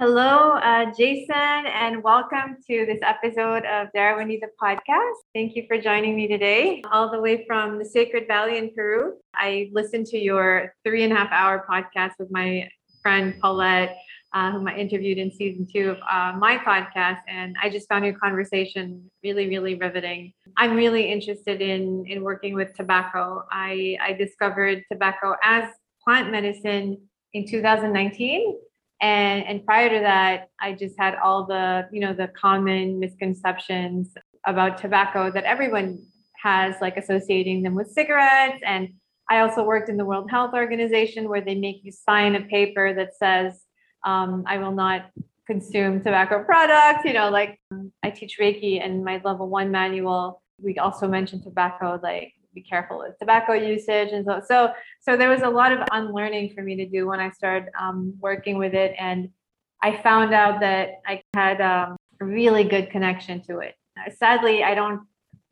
Hello, uh, Jason, and welcome to this episode of Darawani the podcast. Thank you for joining me today, all the way from the Sacred Valley in Peru. I listened to your three and a half hour podcast with my friend Paulette, uh, whom I interviewed in season two of uh, my podcast, and I just found your conversation really, really riveting. I'm really interested in in working with tobacco. I I discovered tobacco as plant medicine in 2019 and and prior to that i just had all the you know the common misconceptions about tobacco that everyone has like associating them with cigarettes. And i also worked in the world health organization where they make you sign a paper that says um, i will not consume tobacco products you know like i teach reiki and my level one manual we also mention tobacco like be careful with tobacco usage and so so so there was a lot of unlearning for me to do when I started um, working with it, and I found out that I had um, a really good connection to it. Sadly, I don't.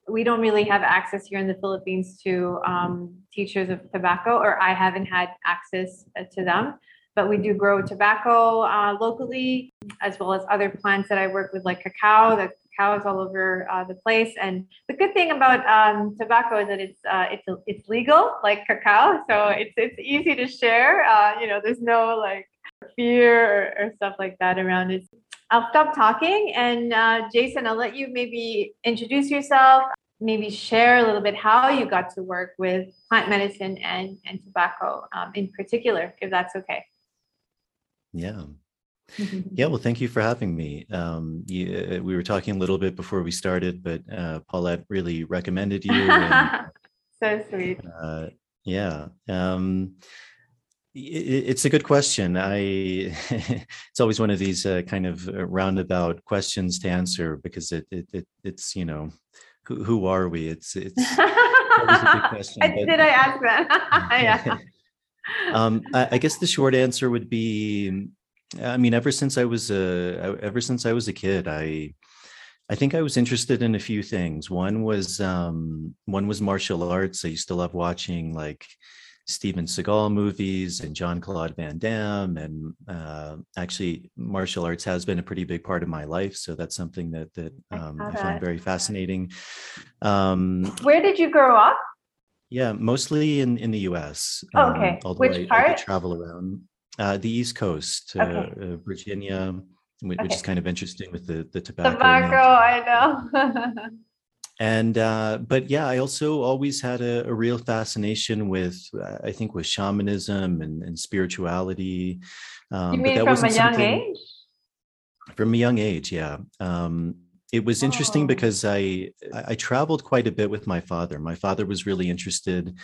We don't really have access here in the Philippines to um, teachers of tobacco, or I haven't had access uh, to them. But we do grow tobacco uh, locally, as well as other plants that I work with, like cacao. The cows all over uh, the place. And the good thing about um, tobacco is that it's uh, it's it's legal, like cacao, so it's it's easy to share. Uh, you know, there's no like fear or, or, stuff like that around it. I'll stop talking, and uh, Jason, I'll let you maybe introduce yourself. Maybe share a little bit how you got to work with plant medicine and, and tobacco um, in particular, if that's okay. Yeah, yeah, well, thank you for having me. Um, you, uh, we were talking a little bit before we started, but uh, Paulette really recommended you. And, so sweet. Uh, yeah. Um, it, it's a good question. I it's always one of these uh, kind of uh, roundabout questions to answer because it, it, it it's you know who, who are we? It's it's a good question. But, Did I ask that? yeah. um, I, I guess the short answer would be I mean, ever since I was a ever since I was a kid, I I think I was interested in a few things. One was um, one was martial arts. I used to love watching like Steven Seagal movies and Jean-Claude Van Damme, and uh, actually, martial arts has been a pretty big part of my life. So that's something that that um, I, I find very fascinating. Um, Where did you grow up? Yeah, mostly in in the U.S. Oh, okay, um, which I, part? I travel around. Uh, the East Coast, uh, okay. uh, Virginia, which okay. is kind of interesting with the the tobacco. Tobacco, I know. and uh, but yeah, I also always had a, a real fascination with I think with shamanism and, and spirituality. Um, you mean from a young age? From a young age, yeah. Um, it was interesting oh. because I I traveled quite a bit with my father. My father was really interested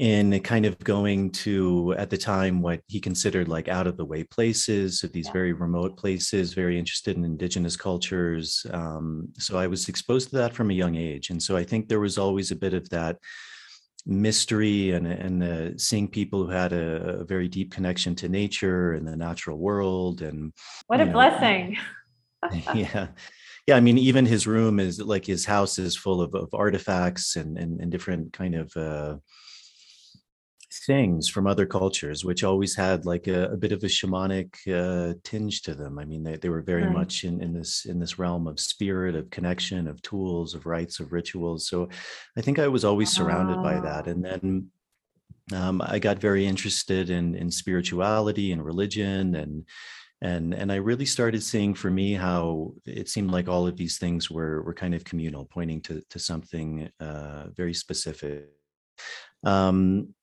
in kind of going to at the time what he considered like out of the way places so these yeah. very remote places very interested in indigenous cultures um, so i was exposed to that from a young age and so i think there was always a bit of that mystery and and uh, seeing people who had a, a, very deep connection to nature and the natural world and what a know, blessing yeah yeah i mean even his room is like his house is full of, of artifacts and, and, and different kind of uh, things from other cultures, which always had like a, a bit of a shamanic uh, tinge to them. I mean, they, they were very right. much in, in this in this realm of spirit, of connection, of tools, of rites, of rituals. So I think I was always surrounded by that. And then um, I got very interested in in spirituality and religion and and and I really started seeing for me how it seemed like all of these things were were kind of communal, pointing to to something uh, very specific. Um,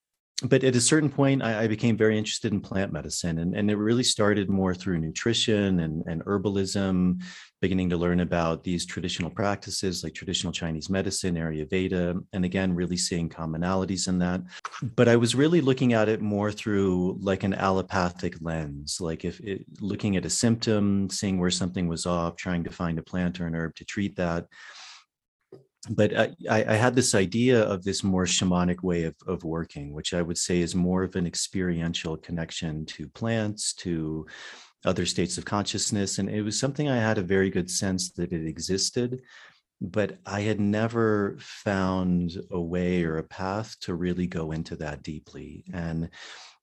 but at a certain point, I, I, became very interested in plant medicine, and, and it really started more through nutrition and, and herbalism, beginning to learn about these traditional practices like traditional Chinese medicine, Ayurveda, and again, really seeing commonalities in that. But I was really looking at it more through like an allopathic lens, like if it, looking at a symptom, seeing where something was off, trying to find a plant or an herb to treat that but I, I, had this idea of this more shamanic way of, of working, which I would say is more of an experiential connection to plants, to other states of consciousness. And it was something I had a very good sense that it existed, but I had never found a way or a path to really go into that deeply. And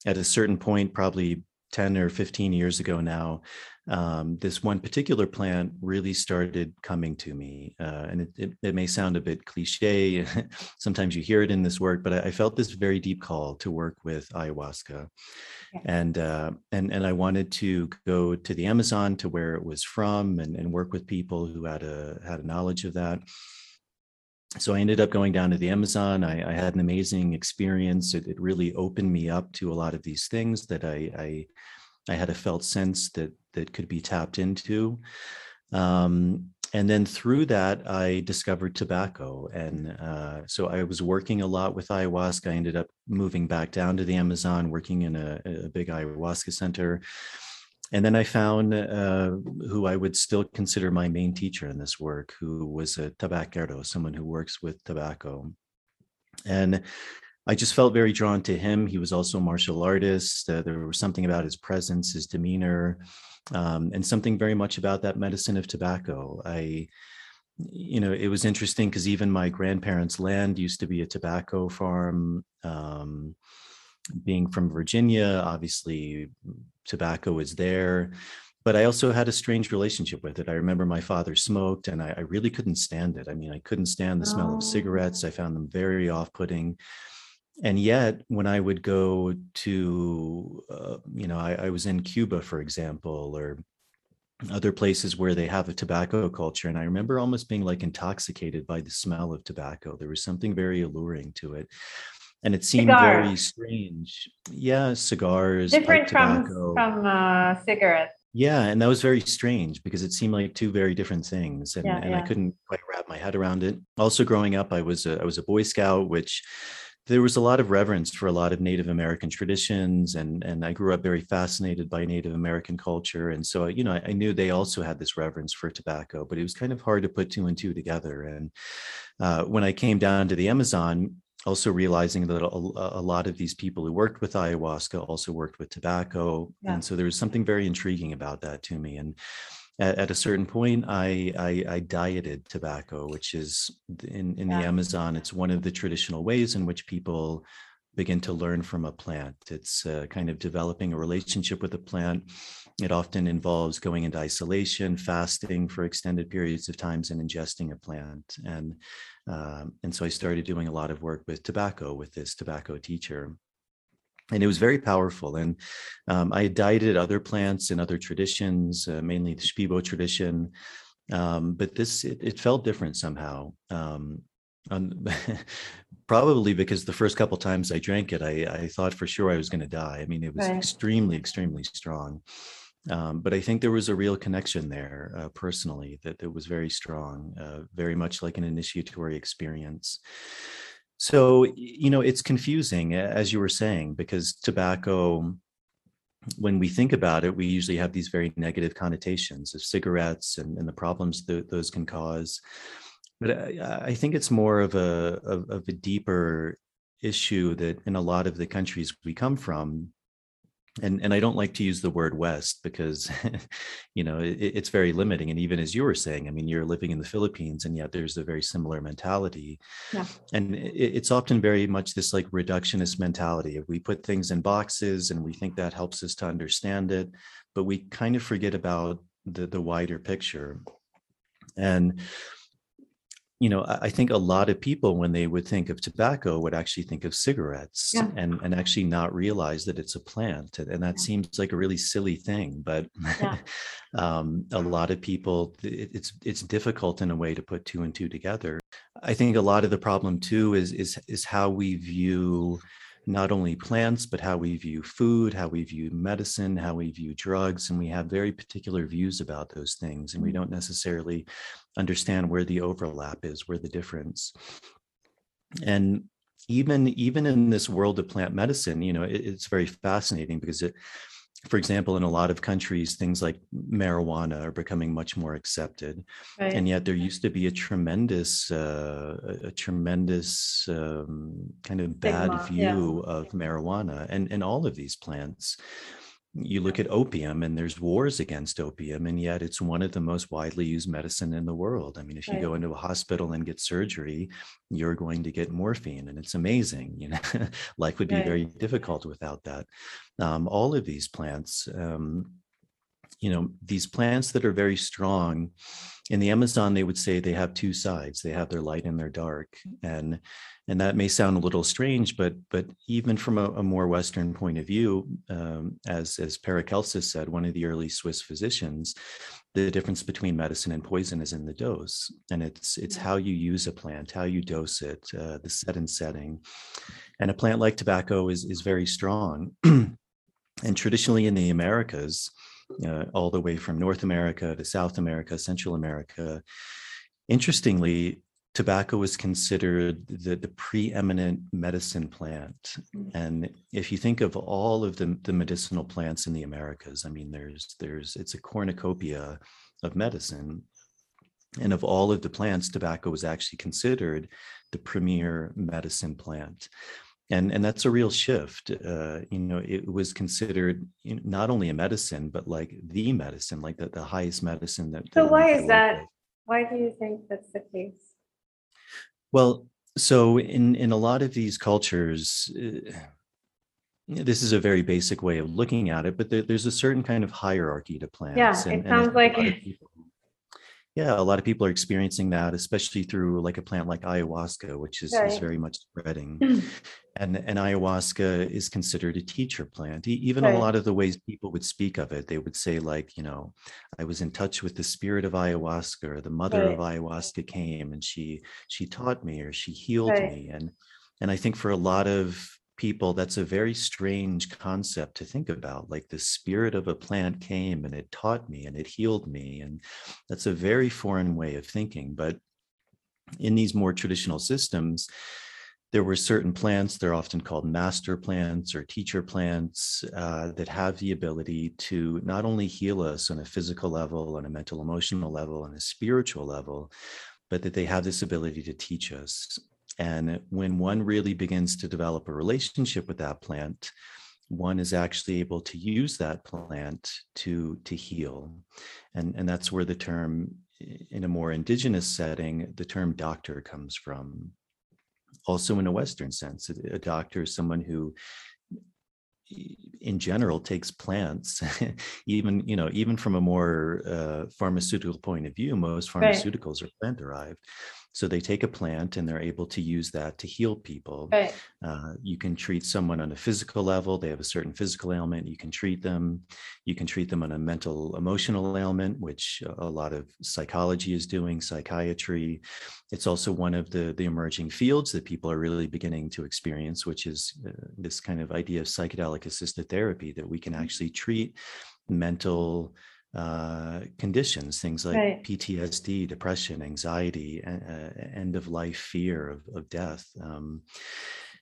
at a certain point, probably 10 or 15 years ago now, um, this one particular plant really started coming to me. Uh, and it, it, it, may sound a bit cliche. Sometimes you hear it in this work, but I, I, felt this very deep call to work with ayahuasca. And, uh, and, and I wanted to go to the Amazon to where it was from and, and work with people who had a, had a knowledge of that so I ended up going down to the Amazon. I, I had an amazing experience. It, it, really opened me up to a lot of these things that I, I, I had a felt sense that that could be tapped into. Um, and then through that, I discovered tobacco. And uh, so I was working a lot with ayahuasca. I ended up moving back down to the Amazon, working in a, a big ayahuasca center and then I found uh, who I would still consider my main teacher in this work, who was a tabacero, someone who works with tobacco. And I just felt very drawn to him. He was also a martial artist. Uh, there was something about his presence, his demeanor, um, and something very much about that medicine of tobacco. I, you know, it was interesting because even my grandparents' land used to be a tobacco farm. Um, being from Virginia, obviously tobacco was there but I also had a strange relationship with it. I remember my father smoked and I, I really couldn't stand it. I mean, I couldn't stand the smell oh. of cigarettes. I found them very off putting. And yet, when I would go to, uh, you know, I, I was in Cuba, for example, or other places where they have a tobacco culture. And I remember almost being like intoxicated by the smell of tobacco. There was something very alluring to it and it seemed Cigar. very strange. Yeah, cigars, different from from uh, cigarettes. Yeah, and that was very strange because it seemed like two very different things, and, yeah, and yeah. I couldn't quite wrap my head around it. Also, growing up, I was a, I was a Boy Scout, which there was a lot of reverence for a lot of Native American traditions, and and I grew up very fascinated by Native American culture, and so you know I, I knew they also had this reverence for tobacco, but it was kind of hard to put two and two together. And uh, when I came down to the Amazon, also realizing that a, a, lot of these people who worked with ayahuasca also worked with tobacco yeah. and so there was something very intriguing about that to me and at, at a certain point I, I, I dieted tobacco which is in in yeah. the amazon it's one of the traditional ways in which people begin to learn from a plant it's uh, kind of developing a relationship with a plant it often involves going into isolation fasting for extended periods of times and ingesting a plant and um, and so I started doing a lot of work with tobacco with this tobacco teacher. And it was very powerful. And um, I had dieted other plants and other traditions, uh, mainly the Shipibo tradition. Um, but this, it, it, felt different somehow. Um, probably because the first couple times I drank it, I, I thought for sure I was going to die. I mean, it was right. extremely, extremely strong. Um, but I think there was a real connection there uh, personally that, that was very strong, uh, very much like an initiatory experience. So, you know, it's confusing, as you were saying, because tobacco, when we think about it, we usually have these very negative connotations of cigarettes and, and the problems that those can cause. But I, I think it's more of a, of, of a deeper issue that in a lot of the countries we come from, and and I don't like to use the word West because, you know, it, it's very limiting. And even as you were saying, I mean, you're living in the Philippines, and yet there's a very similar mentality. Yeah. And it, it's often very much this like reductionist mentality. If we put things in boxes and we think that helps us to understand it, but we kind of forget about the the wider picture. And you know i think a lot of people when they would think of tobacco would actually think of cigarettes yeah. and and actually not realize that it's a plant and that yeah. seems like a really silly thing but yeah. um, a lot of people it's it's difficult in a way to put two and two together i think a lot of the problem too is is is how we view not only plants, but how we view food, how we view medicine, how we view drugs. And we have very particular views about those things. And we mm-hmm. don't necessarily understand where the overlap is, where the difference. And even even in this world of plant medicine, you know, it, it's very fascinating because it for example, in a lot of countries, things like marijuana are becoming much more accepted, right. and yet there used to be a tremendous, uh, a, tremendous um, kind of bad Stigma, view yeah. of marijuana and and all of these plants. You look at opium and there's wars against opium and yet it's one of the most widely used medicine in the world i mean if you right. go into a hospital and get surgery you're going to get morphine and it's amazing you know life would be right. very difficult without that um, all of these plants um, you know these plants that are very strong in the amazon they would say they have two sides they have their light and their dark and and that may sound a little strange but but even from a, a more western point of view um, as as paracelsus said one of the early swiss physicians the difference between medicine and poison is in the dose and it's it's how you use a plant how you dose it uh, the set and setting and a plant like tobacco is is very strong and traditionally in the americas uh, all the way from North America to South America, Central America. Interestingly, tobacco was considered the, the preeminent medicine plant. Mm. And if you think of all of the, the medicinal plants in the Americas, I mean, there's there's it's a cornucopia of medicine. And of all of the plants, tobacco was actually considered the premier medicine plant and and that's a real shift uh, you know it was considered not only a medicine but like the medicine like the, the highest medicine that so why is that why do you think that's the case well so in in a lot of these cultures uh, this is a very basic way of looking at it but there, there's a certain kind of hierarchy to plants yeah and, it sounds like people, yeah, a lot of people are experiencing that, especially through like a plant like ayahuasca, which is, right. is very much spreading. Mm. and and ayahuasca is considered a teacher plant. Even right. a lot of the ways people would speak of it, they would say like, you know, I was in touch with the spirit of ayahuasca, or the mother right. of ayahuasca came and she she taught me or she healed me. And and I think for a lot of people that's a very strange concept to think about like the spirit of a plant came and it taught me and it healed me and that's a very foreign way of thinking but in these more traditional systems there were certain plants they're often called master plants or teacher plants uh, that have the ability to not only heal us on a physical level on a mental emotional level on a spiritual level but that they have this ability to teach us and when one really begins to develop a relationship with that plant, one is actually able to use that plant to to heal. And and that's where the term in a more indigenous setting the term doctor comes from. Also in a western sense a doctor is someone who in general takes plants even you know even from a more uh, pharmaceutical point of view most pharmaceuticals right. are plant derived so they take a plant and they're able to use that to heal people. Right. Uh, you can treat someone on a physical level. They have a certain physical ailment. You can treat them. You can treat them on a mental, emotional ailment, which a lot of psychology is doing, psychiatry. It's also one of the, the emerging fields that people are really beginning to experience, which is uh, this kind of idea of psychedelic assisted therapy that we can mm-hmm. actually treat mental uh, conditions, things like right. PTSD, depression, anxiety, uh, end of life fear of, of death. Um,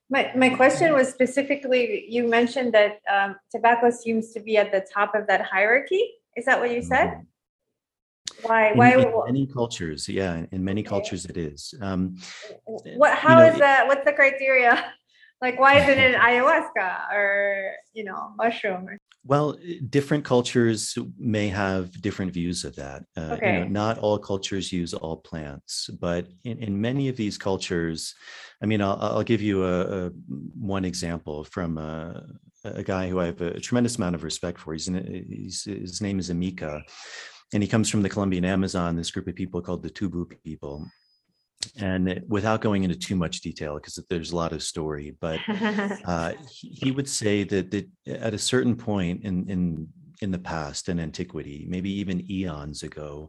my, my question was specifically you mentioned that um, tobacco seems to be at the top of that hierarchy. Is that what you said? Mm-hmm. Why? In, why? In many cultures, yeah, in many cultures it is. Um, what? How you know, is that? What's the criteria? like, why isn't it ayahuasca or you know mushroom? Well, different cultures may have different views of that. Uh, okay. You know, not all cultures use all plants, but in, in many of these cultures, I mean, I'll, I'll give you a, a, one example from a, a, guy who I have a tremendous amount of respect for. He's, in, he's his name is Amika, and he comes from the Colombian Amazon. This group of people called the Tubu people, and without going into too much detail because there's a lot of story but uh, he would say that, that at a certain point in in in the past in antiquity maybe even eons ago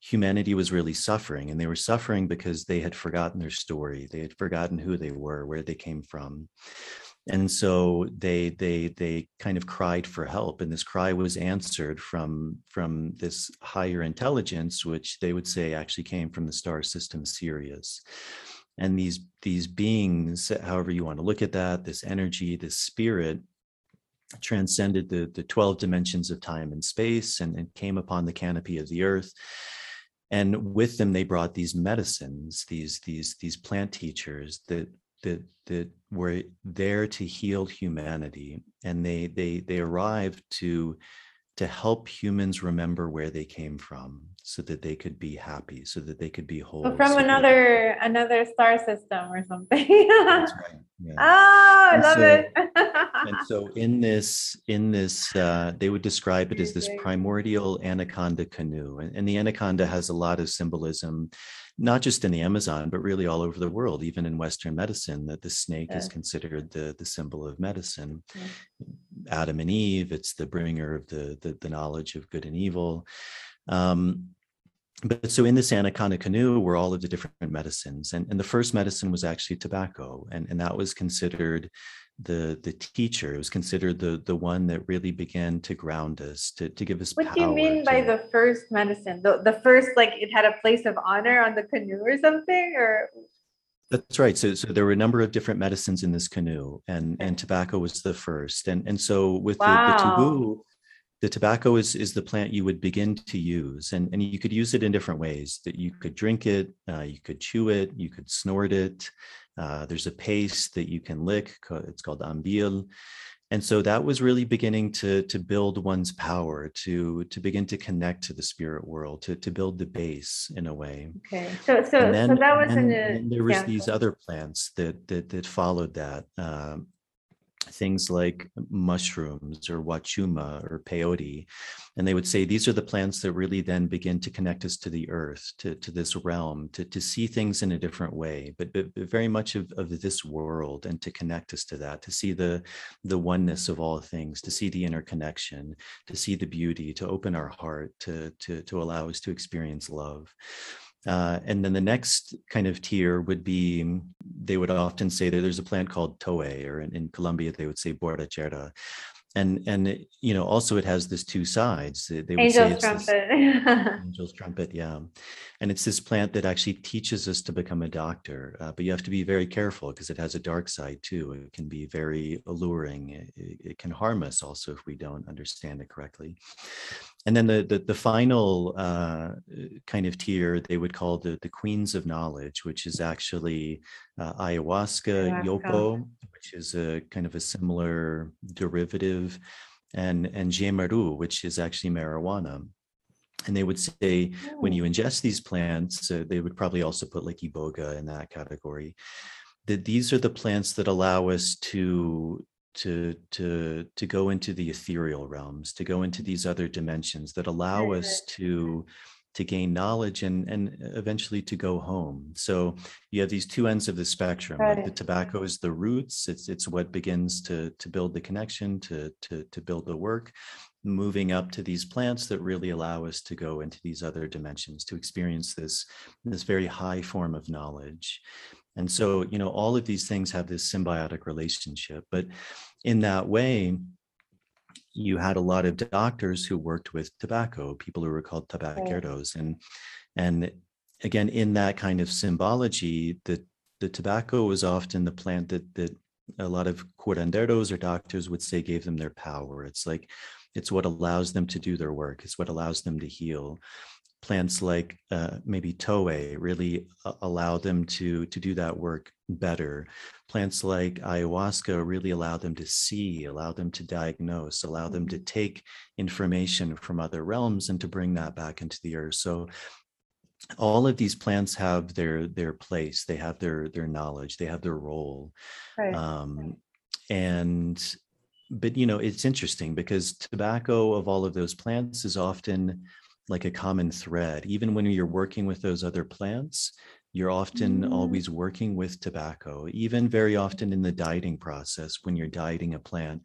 humanity was really suffering and they were suffering because they had forgotten their story. They had forgotten who they were where they came from and so they they they kind of cried for help and this cry was answered from from this higher intelligence which they would say actually came from the star system sirius. And these these beings however you want to look at that this energy this spirit transcended the the 12 dimensions of time and space and, and came upon the canopy of the earth. And with them they brought these medicines these these these plant teachers that that that were there to heal humanity, and they they they arrived to to help humans remember where they came from so that they could be happy so that they could be whole So from so that- another another star system or something. That's right, yeah. Oh, I And love so- it. and so in this in this uh, they would describe it as this primordial anaconda canoe and, and the anaconda has a lot of symbolism not just in the amazon but really all over the world even in western medicine that the snake is considered the the symbol of medicine Yes. adam and eve it's the bringer of the the, the knowledge of good and evil um, but so in this anaconda canoe were all of the different medicines and, and the first medicine was actually tobacco and, and that was considered the the teacher it was considered the the one that really began to ground us to, to give us what do you mean by the first medicine? The the first like it had a place of honor on the canoe or something or That's right. So, so there were a number of different medicines in this canoe, and and tobacco was the first. And and so with the, Wow. the taboo, the tobacco is is the plant you would begin to use, and and you could use it in different ways. That you could drink it, uh, you could chew it, you could snort it. Uh, there's a paste that you can lick. It's called ambil. And so that was really beginning to to build one's power, to to begin to connect to the spirit world, to to build the base in a way okay. So so then, so that was and the and there was yeah, these other plants that that that followed that um, things like mushrooms or wachuma or peyote and they would say these are the plants that really then begin to connect us to the earth to, to this realm to, to see things in a different way. But, but, but very much of, of this world and to connect us to that to see the the oneness of all things to see the interconnection to see the beauty to open our heart to to, to allow us to experience love uh, and then the next kind of tier would be they would often say that there's a plant called toe, or in, in Colombia they would say borrachera. And and it- you know also it has this two sides. They would say angel's it's this- trumpet. Angel's trumpet, yeah. And it's this plant that actually teaches us to become a doctor, uh, but you have to be very careful because it has a dark side too. It can be very alluring. It- it can harm us also if we don't understand it correctly. And then the the, the final uh, kind of tier they would call the the queens of knowledge, which is actually uh, ayahuasca, Ayahuasca. yopo, which is a kind of a similar derivative, and and jemaru, which is actually marijuana. And they would say when you ingest these plants, uh, they would probably also put like iboga in that category. That these are the plants that allow us to to to to go into the ethereal realms, to go into these other dimensions that allow Right, us mm-hmm. to to gain knowledge and and eventually to go home. So you have these two ends of the spectrum. Like the tobacco is the roots. It's it's what begins to to build the connection, to to to build the work moving up to these plants that really allow us to go into these other dimensions to experience this this very high form of knowledge and so you know all of these things have this symbiotic relationship but in that way you had a lot of doctors who worked with tobacco people who were called tabaqueros and and again in that kind of symbology the the tobacco was often the plant that that a lot of curanderos or doctors would say gave them their power. It's like it's what allows them to do their work. It's what allows them to heal plants like uh, maybe toe really allow them to to do that work better. Plants like ayahuasca really allow them to see allow them to diagnose allow them to take information from other realms and to bring that back into the earth. So all of these plants have their their place. They have their their knowledge. They have their role. Right. um, and but you know it's interesting because tobacco of all of those plants is often like a common thread even when you're working with those other plants you're often Mm. always working with tobacco even very often in the dieting process when you're dieting a plant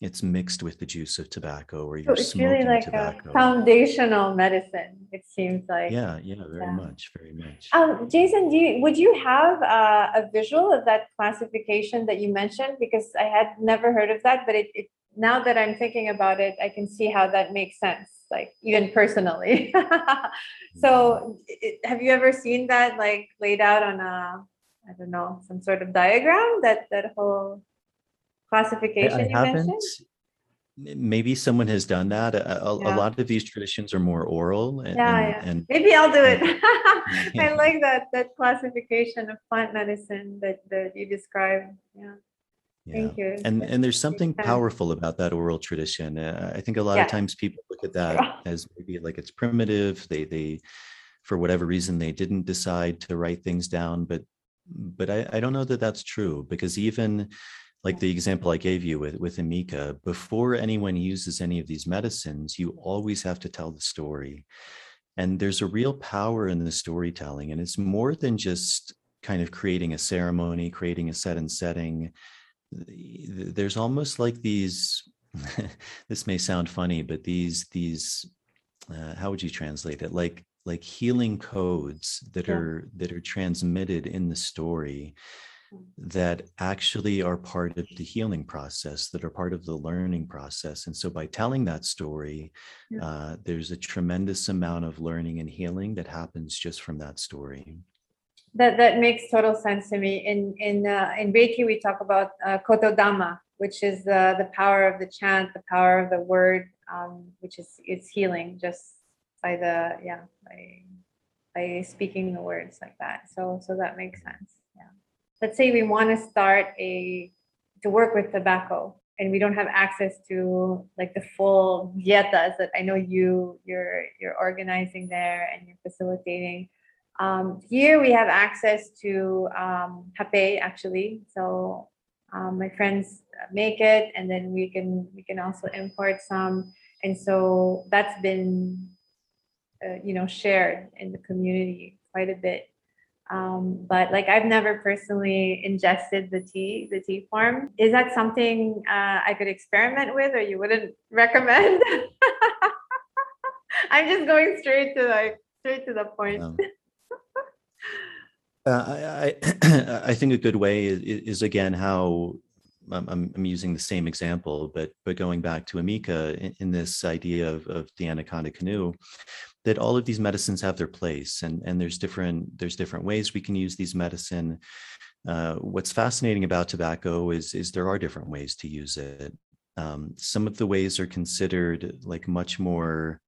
it's mixed with the juice of tobacco or you're so it's smoking really like tobacco a foundational medicine, it seems like. yeah yeah very Yeah. much very much Um, Jason, do you, would you have uh, a visual of that classification that you mentioned? Because I had never heard of that, but it, it now that I'm thinking about it, I can see how that makes sense, like even personally. so, it, have you ever seen that like laid out on a, I don't know, some sort of diagram? That that whole I, classification I you haven't mentioned. maybe someone has done that a, a, yeah. a, lot of these traditions are more oral and, yeah, and, yeah. and maybe i'll do it i like that that classification of plant medicine that that you described yeah yeah. Thank you. And and there's something powerful about that oral tradition. Uh, I think a lot yeah. of times people look at that as maybe like it's primitive. They they for whatever reason they didn't decide to write things down, but but I, I don't know that that's true because even like the example I gave you with, with Amika, before anyone uses any of these medicines, you always have to tell the story. And there's a real power in the storytelling. And it's more than just kind of creating a ceremony, creating a set and setting. There's almost like these, this may sound funny, but these, these, uh, how would you translate it? Like, like healing codes that yeah. are that are transmitted in the story that actually are part of the healing process, that are part of the learning process. And so by telling that story, yeah. uh, there's a tremendous amount of learning and healing that happens just from that story. That, that makes total sense to me. In in uh, in Reiki, we talk about uh, Kotodama, which is the the power of the chant, the power of the word, um, which is it's healing just by the yeah by by speaking the words like that. So so that makes sense Yeah. let's say we want to start a to work with tobacco and we don't have access to like the full dietas that I know you you're you're organizing there and you're facilitating. Um, here we have access to um, hape actually. So um, my friends make it, and then we can we can also import some, and so that's been uh, you know shared in the community quite a bit. Um, but like I've never personally ingested the tea, the tea form. Is that something uh, I could experiment with, or you wouldn't recommend? I'm just going straight to like straight to the point. Um, uh, I, I think a good way is, is again how I'm, I'm, using the same example, but but going back to Amika in, in this idea of, of the anaconda canoe, that all of these medicines have their place and and there's different there's different ways we can use these medicine. Uh, what's fascinating about tobacco is is there are different ways to use it. Um, some of the ways are considered like much more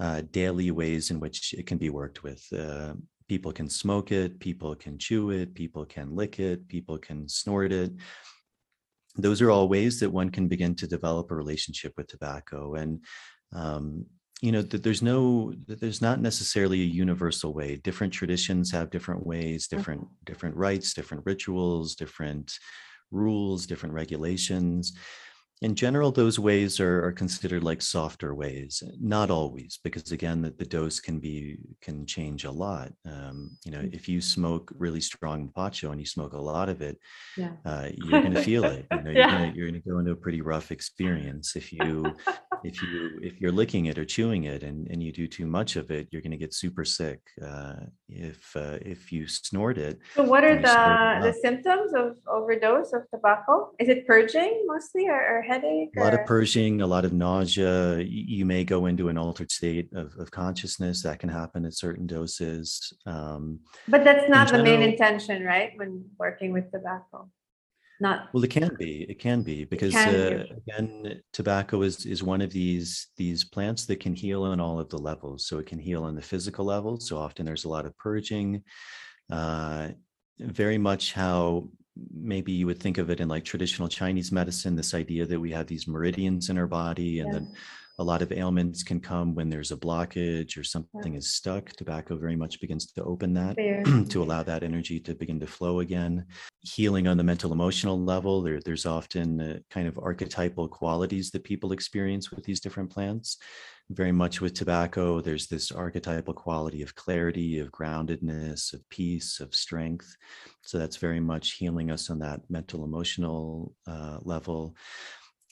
uh, daily ways in which it can be worked with. Uh, people can smoke it people can chew it people can lick it people can snort it. Those are all ways that one can begin to develop a relationship with tobacco. And um, you know that there's no there's not necessarily a universal way. Different traditions have different ways mm-hmm. different different rites different rituals different rules different regulations in general, those ways are, are considered like softer ways. Not always, because again, the, the dose can be can change a lot. Um, you know, mm. if you smoke really strong mapacho and you smoke a lot of it, yeah. uh, you're going to feel it. You know, you're going to go into a pretty rough experience. If you if you if you're licking it or chewing it and, and you do too much of it, you're going to get super sick. Uh, if uh, if you snort it. So, what are the the symptoms of overdose of tobacco? Is it purging mostly, or, or headache? A lot of purging, a lot of nausea. You may go into an altered state of, of consciousness. That can happen at certain doses. Um, but that's not the general, main intention, right? When working with tobacco. Not well, it can be. It can be because can uh, be. again, tobacco is is one of these these plants that can heal on all of the levels. So it can heal on the physical level. So often there's a lot of purging. Uh, very much how maybe you would think of it in like traditional Chinese medicine, this idea that we have these meridians in our body and yeah. that a lot of ailments can come when there's a blockage or something yeah. is stuck. Tobacco very much begins to open that to allow that energy to begin to flow again. Healing on the mental emotional level, there, there's often uh, kind of archetypal qualities that people experience with these different plants very much with tobacco, there's this archetypal quality of clarity, of groundedness, of peace, of strength. So that's very much healing us on that mental, emotional uh, level.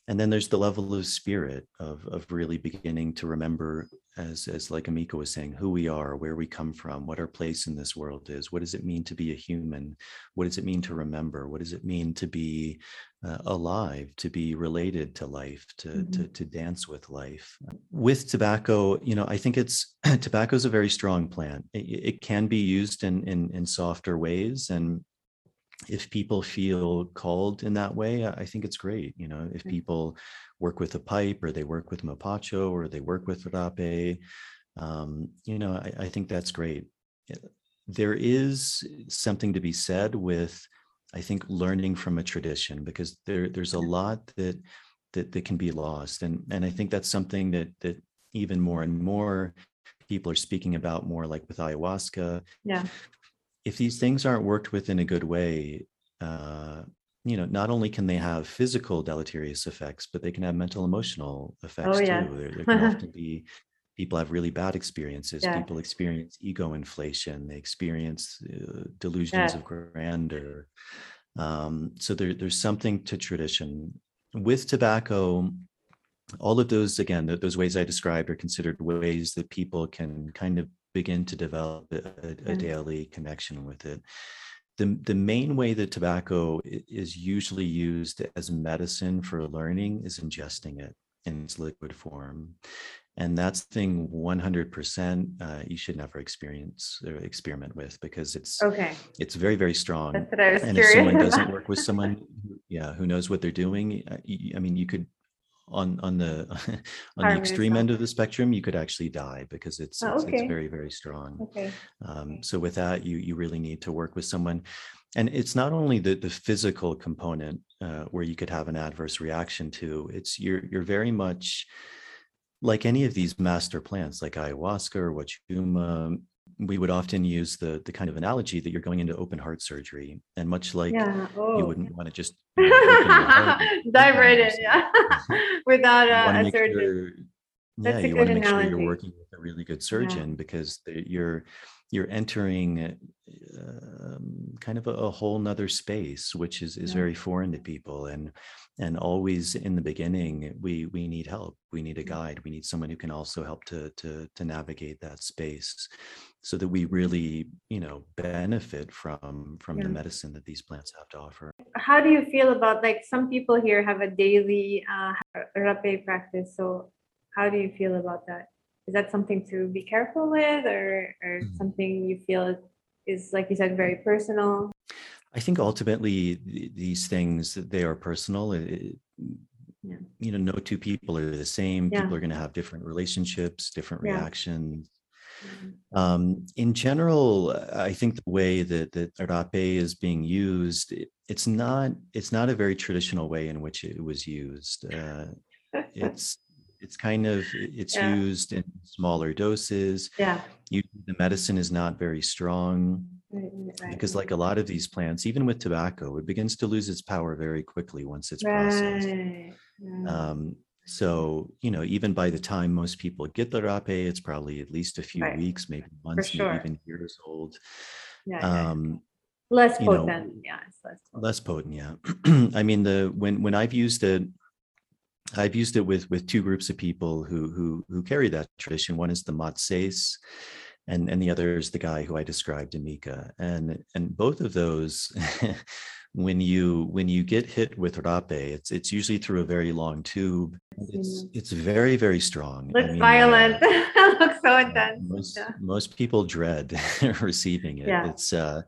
And then there's the level of spirit of, of really beginning to remember, as, as like Amika was saying, who we are, where we come from, what our place in this world is. What does it mean to be a human? What does it mean to remember? What does it mean to be uh, alive, to be related to life, to, mm-hmm. to, to dance with life. With tobacco, you know, I think it's tobacco is a very strong plant. It, it can be used in, in, in softer ways. And if people feel called in that way, I think it's great. You know, if people work with a pipe or they work with mapacho or they work with rapé, um, you know, I, I think that's great. There is something to be said with, I think, learning from a tradition because there there's a lot that that that can be lost, and and I think that's something that that even more and more people are speaking about more like with ayahuasca. Yeah if these things aren't worked with in a good way, uh, you know, not only can they have physical deleterious effects, but they can have mental emotional effects oh, yeah. too. There, there can often be people have really bad experiences. Yeah. People experience ego inflation. They experience uh, delusions yeah. of grandeur. Um, so there, there's something to tradition with tobacco. All of those, again, those ways I described are considered ways that people can kind of begin to develop a, a mm. daily connection with it. The, the main way that tobacco is usually used as medicine for learning is ingesting it in its liquid form. And that's thing 100% uh, you should never experience or experiment with because it's okay. It's very very strong. That's what I was and if someone about. doesn't work with someone, yeah, who knows what they're doing, uh, I mean, you could on on the on the extreme end of the spectrum you could actually die because it's oh, it's, okay. it's, very very strong okay. Um, so with that you you really need to work with someone and it's not only the the physical component uh, where you could have an adverse reaction to it's you're you're very much like any of these master plants like ayahuasca or wachuma we would often use the the kind of analogy that you're going into open heart surgery and much like yeah. oh. you wouldn't want to just you know, dive right in yeah without a, a surgeon sure, yeah you want to make analogy. sure you're working with a really good surgeon yeah. because you're you're entering um, kind of a, a, whole nother space which is is yeah. very foreign to people and and always in the beginning we we need help. We need a guide. We need someone who can also help to to to navigate that space so that we really you know benefit from from yeah. the medicine that these plants have to offer. How do you feel about like some people here have a daily uh, rapé practice so how do you feel about that is that something to be careful with or or mm-hmm. something you feel is like you said very personal i think ultimately these things they are personal it, yeah. you know no two people are the same yeah. people are going to have different relationships different yeah. reactions mm-hmm. um, in general i think the way that that rapé is being used it, it's not it's not a very traditional way in which it was used uh, it's it's kind of it's yeah. used in smaller doses yeah you, the medicine is not very strong right. because like a lot of these plants even with tobacco it begins to lose its power very quickly once it's right. processed um, so you know even by the time most people get the rapé it's probably at least a few right. weeks maybe months sure. maybe even years old yeah, um, less potent know, yeah less potent. less potent yeah i mean the when when i've used it I've used it with with two groups of people who who who carry that tradition. One is the Matses, and and the other is the guy who I described, Amika. And and both of those, when you when you get hit with rapé, it's it's usually through a very long tube. It's it's very very strong. Looks I mean, violent. Uh, looks so intense. Most yeah. most people dread receiving it. Yeah. It's uh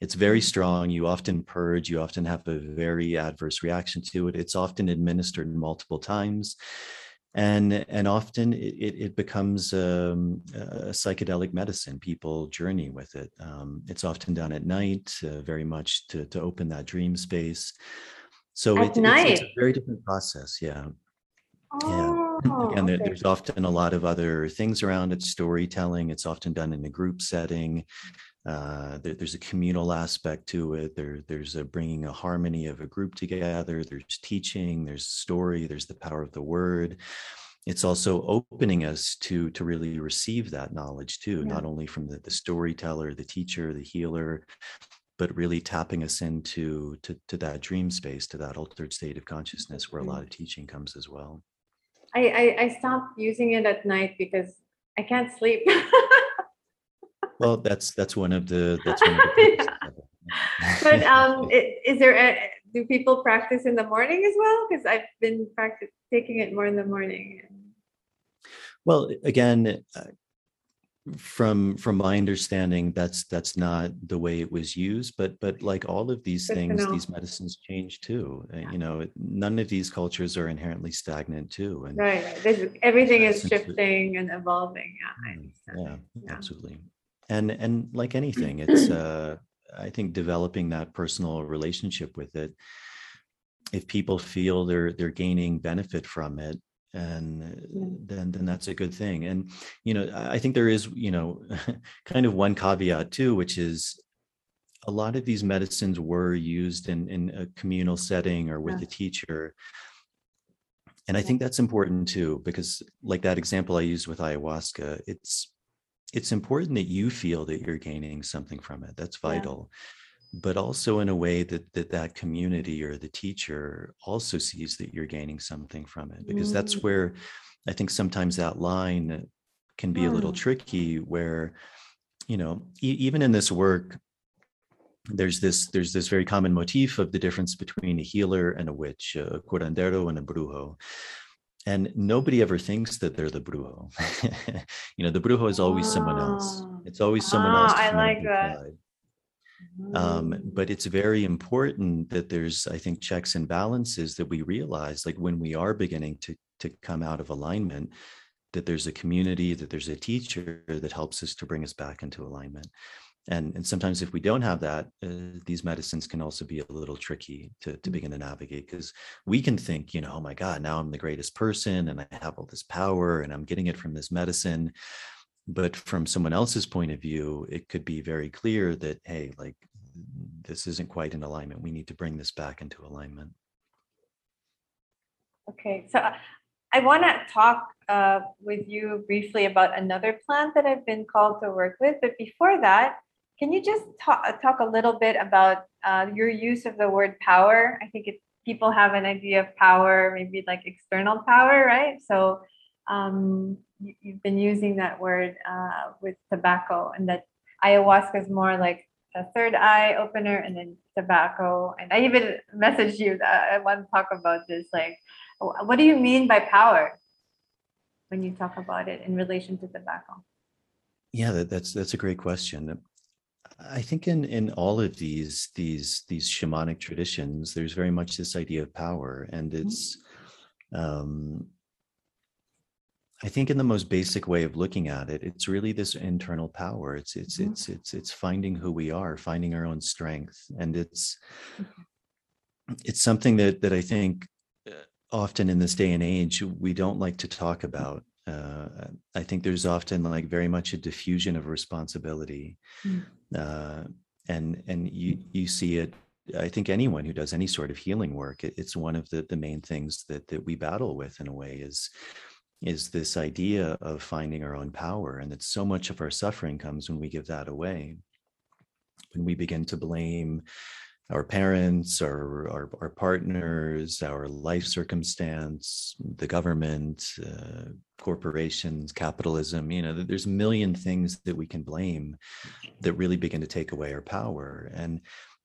it's very strong. You often purge, you often have a very adverse reaction to it. It's often administered multiple times. And, and often it, it becomes um, a psychedelic medicine. People journey with it. Um, it's often done at night, uh, very much to, to open that dream space. So it, it's, it's, a very different process. Yeah. Oh, yeah. Again, okay. there's often a lot of other things around it, storytelling. It's often done in a group setting. Uh, there, there's a communal aspect to it. There, there's a bringing a harmony of a group together. There's teaching. There's story. There's the power of the word. It's also opening us to to really receive that knowledge too, yeah. not only from the, the storyteller, the teacher, the healer, but really tapping us into to, to that dream space, to that altered state of consciousness where a lot of teaching comes as well. I, I, I stopped using it at night because I can't sleep. Well, that's that's one of the that's one of the yeah. but um is there a, do people practice in the morning as well because i've been practice taking it more in the morning well again uh, from from my understanding that's that's not the way it was used but but like all of these Good things these medicines change too Uh, you know none of these cultures are inherently stagnant too and Right, right. Everything is shifting and evolving. Yeah, Mm, yeah, Yeah. absolutely and and like anything it's uh i think developing that personal relationship with it if people feel they're they're gaining benefit from it and then then that's a good thing. And you know i I think there is you know kind of one caveat too which is a lot of these medicines were used in in a communal setting or with Yeah. a teacher. And i think that's important too because like that example i used with ayahuasca it's it's important that you feel that you're gaining something from it that's Yeah. vital but also in a way that that that community or the teacher also sees that you're gaining something from it because that's Mm. where i think sometimes that line can be a little Mm. tricky where you know e- even in this work there's this there's this very common motif of the difference between a healer and a witch a curandero and a brujo and nobody ever thinks that they're the brujo you know the brujo is always someone else Ah. it's always someone Ah, else I like that. um, Mm. but it's very important that there's i think checks and balances that we realize like when we are beginning to to come out of alignment that there's a community that there's a teacher that helps us to bring us back into alignment and and sometimes if we don't have that uh, these medicines can also be a little tricky to, to Mm. begin to navigate because we can think you know oh my god now i'm the greatest person and i have all this power and i'm getting it from this medicine but from someone else's point of view it could be very clear that hey like this isn't quite in alignment we need to bring this back into alignment Okay, so uh, I want to talk uh, with you briefly about another plant that I've been called to work with. But before that, can you just talk, talk a little bit about uh, your use of the word power? I think it, people have an idea of power, maybe like external power, right? So um, you, you've been using that word uh, with tobacco, and that ayahuasca is more like a third eye opener, and then tobacco. And I even messaged you that I want to talk about this, like What do you mean by power when you talk about it in relation to tobacco? yeah that, that's that's a great question i think in in all of these these these shamanic traditions there's very much this idea of power and it's um I think in the most basic way of looking at it, it's really this internal power. It's it's Mhm. it's it's it's finding who we are, finding our own strength, and it's it's something that that I think uh, often in this day and age we don't like to talk about. Uh, I think there's often like very much a diffusion of responsibility, Mm. Uh, and and you you see it. I think anyone who does any sort of healing work, it, it's one of the the main things that that we battle with in a way is is this idea of finding our own power and that so much of our suffering comes when we give that away when we begin to blame our parents our our, our partners our life circumstance the government uh, corporations capitalism you know th- there's a million things that we can blame that really begin to take away our power and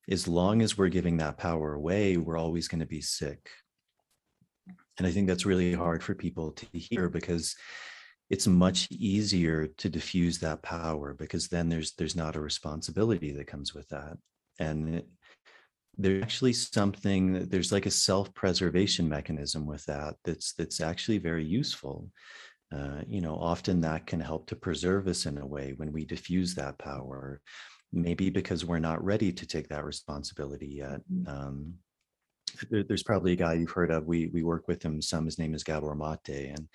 as long as we're giving that power away we're always going to be sick and I think that's really hard for people to hear because it's much easier to diffuse that power because then there's there's not a responsibility that comes with that. And there's actually something that- there's like a self-preservation mechanism with that that's that's actually very useful. Uh, you know, often that can help to preserve us in a way when we diffuse that power, maybe because we're not ready to take that responsibility yet. Mhm. Um, there, there's probably a guy you've heard of. We we work with him some. His name is Gabor Maté, and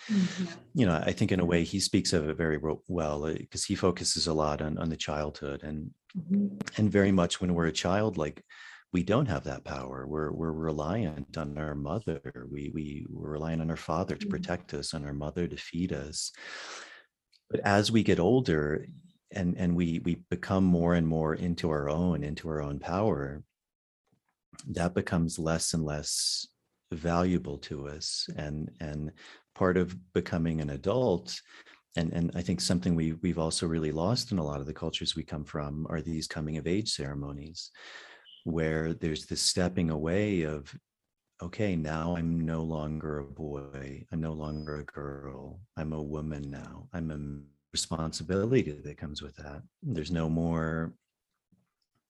you know I think in a way he speaks of it very well because he focuses a lot on on the childhood and Mhm. and very much when we're a child, like we don't have that power. We're we're reliant on our mother. We we we're reliant on our father to Mhm. protect us, on our mother to feed us. But as we get older, and and we we become more and more into our own, into our own power, that becomes less and less valuable to us and and part of becoming an adult and and i think something we we've also really lost in a lot of the cultures we come from are these coming of age ceremonies where there's this stepping away of okay now i'm no longer a boy i'm no longer a girl i'm a woman now i'm a responsibility that comes with that. There's no more,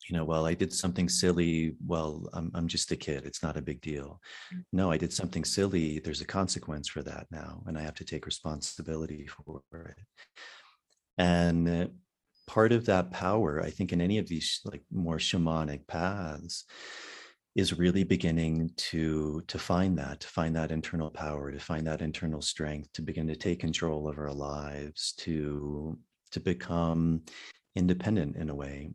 you know, well, I did something silly. Well, I'm, I'm just a kid. It's not a big deal. Mm. No, I did something silly. There's a consequence for that now, and I have to take responsibility for it. And part of that power, I think, in any of these like more shamanic paths, is really beginning to to find that to find that internal power to find that internal strength to begin to take control of our lives to to become independent in a way.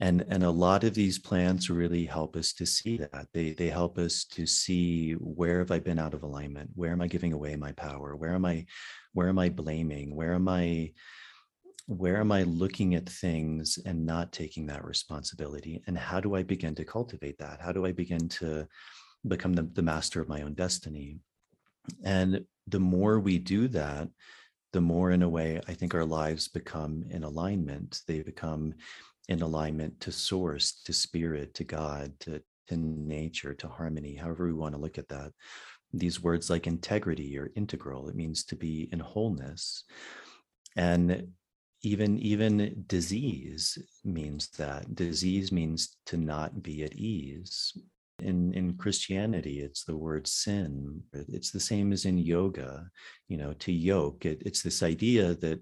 And and a lot of these plants really help us to see that. They they help us to see where have i been out of alignment? Where am i giving away my power? Where am i where am i blaming? Where am i where am I looking at things and not taking that responsibility? And how do I begin to cultivate that? How do I begin to become the, the master of my own destiny? And the more we do that, the more, in a way, I think our lives become in alignment. They become in alignment to source, to spirit, to God, to, to nature, to harmony, however we want to look at that. These words like integrity or integral, it means to be in wholeness. And even even disease means that. Disease means to not be at ease. In in christianity it's the word sin. It's the same as in yoga. You know to yoke it, it's this idea that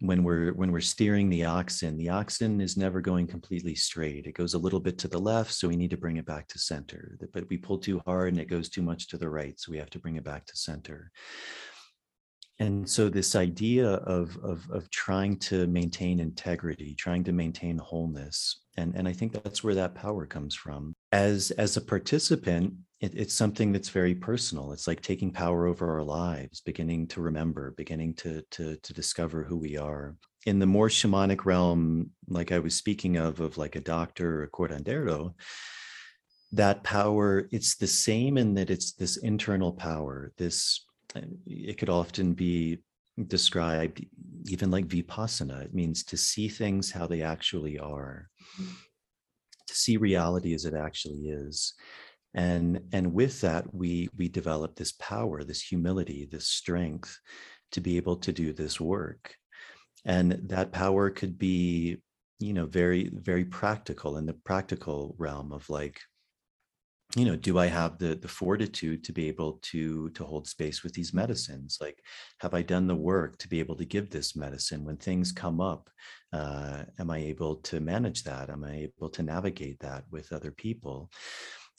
when we're when we're steering the oxen the oxen is never going completely straight. It goes a little bit to the left so we need to bring it back to center. But we pull too hard and it goes too much to the right so we have to bring it back to center and so this idea of, of, of trying to maintain integrity trying to maintain wholeness and, and i think that's where that power comes from. As as a participant it, it's something that's very personal. It's like taking power over our lives beginning to remember beginning to to to discover who we are. In the more shamanic realm like i was speaking of of like a doctor or a curandero that power it's the same in that it's this internal power this it could often be described even like vipassana. It means to see things how they actually are, to see reality as it actually is. And, and with that, we we develop this power, this humility, this strength to be able to do this work. And that power could be, you know, very, very practical in the practical realm of like you know do i have the the fortitude to be able to to hold space with these medicines? Like have i done the work to be able to give this medicine? When things come up uh, am i able to manage that? Am i able to navigate that with other people?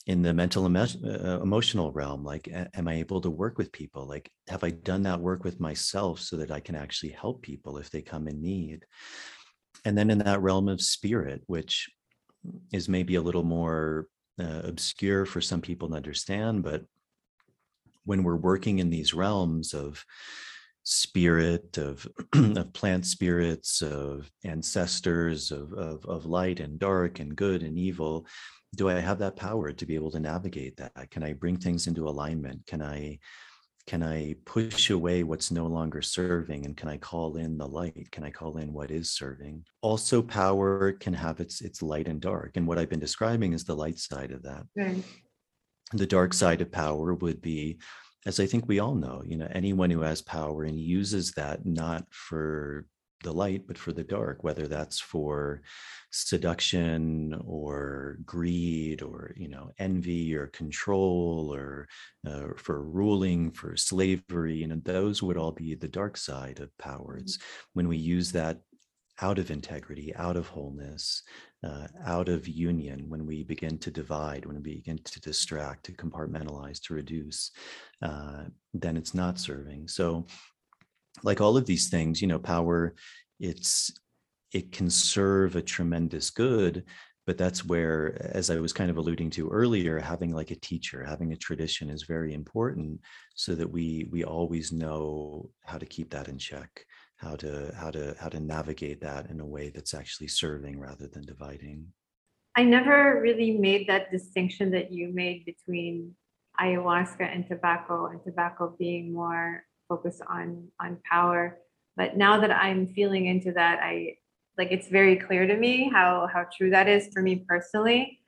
In the mental uh, emotional realm like am i able to work with people? Like have i done that work with myself so that i can actually help people if they come in need? And then in that realm of spirit which is maybe a little more uh, obscure for some people to understand, but when we're working in these realms of spirit, of, of plant spirits, of ancestors, of, of, of light and dark and good and evil, do I have that power to be able to navigate that? Can I bring things into alignment? Can I can I push away what's no longer serving? And can I call in the light? Can I call in what is serving? Also, power can have its its light and dark. And what I've been describing is the light side of that. Right. The dark side of power would be, as I think we all know, you know, anyone who has power and uses that not for the light but for the dark whether that's for seduction or greed or you know envy or control or uh, for ruling for slavery you know those would all be the dark side of power it's mm-hmm. when we use that out of integrity out of wholeness uh, out of union when we begin to divide when we begin to distract to compartmentalize to reduce uh, then it's not serving so like all of these things you know power it's it can serve a tremendous good but that's where as i was kind of alluding to earlier having like a teacher having a tradition is very important so that we we always know how to keep that in check how to how to how to navigate that in a way that's actually serving rather than dividing. I never really made that distinction that you made between ayahuasca and tobacco and tobacco being more focused on on power but now that i'm feeling into that i like it's very clear to me how how true that is for me personally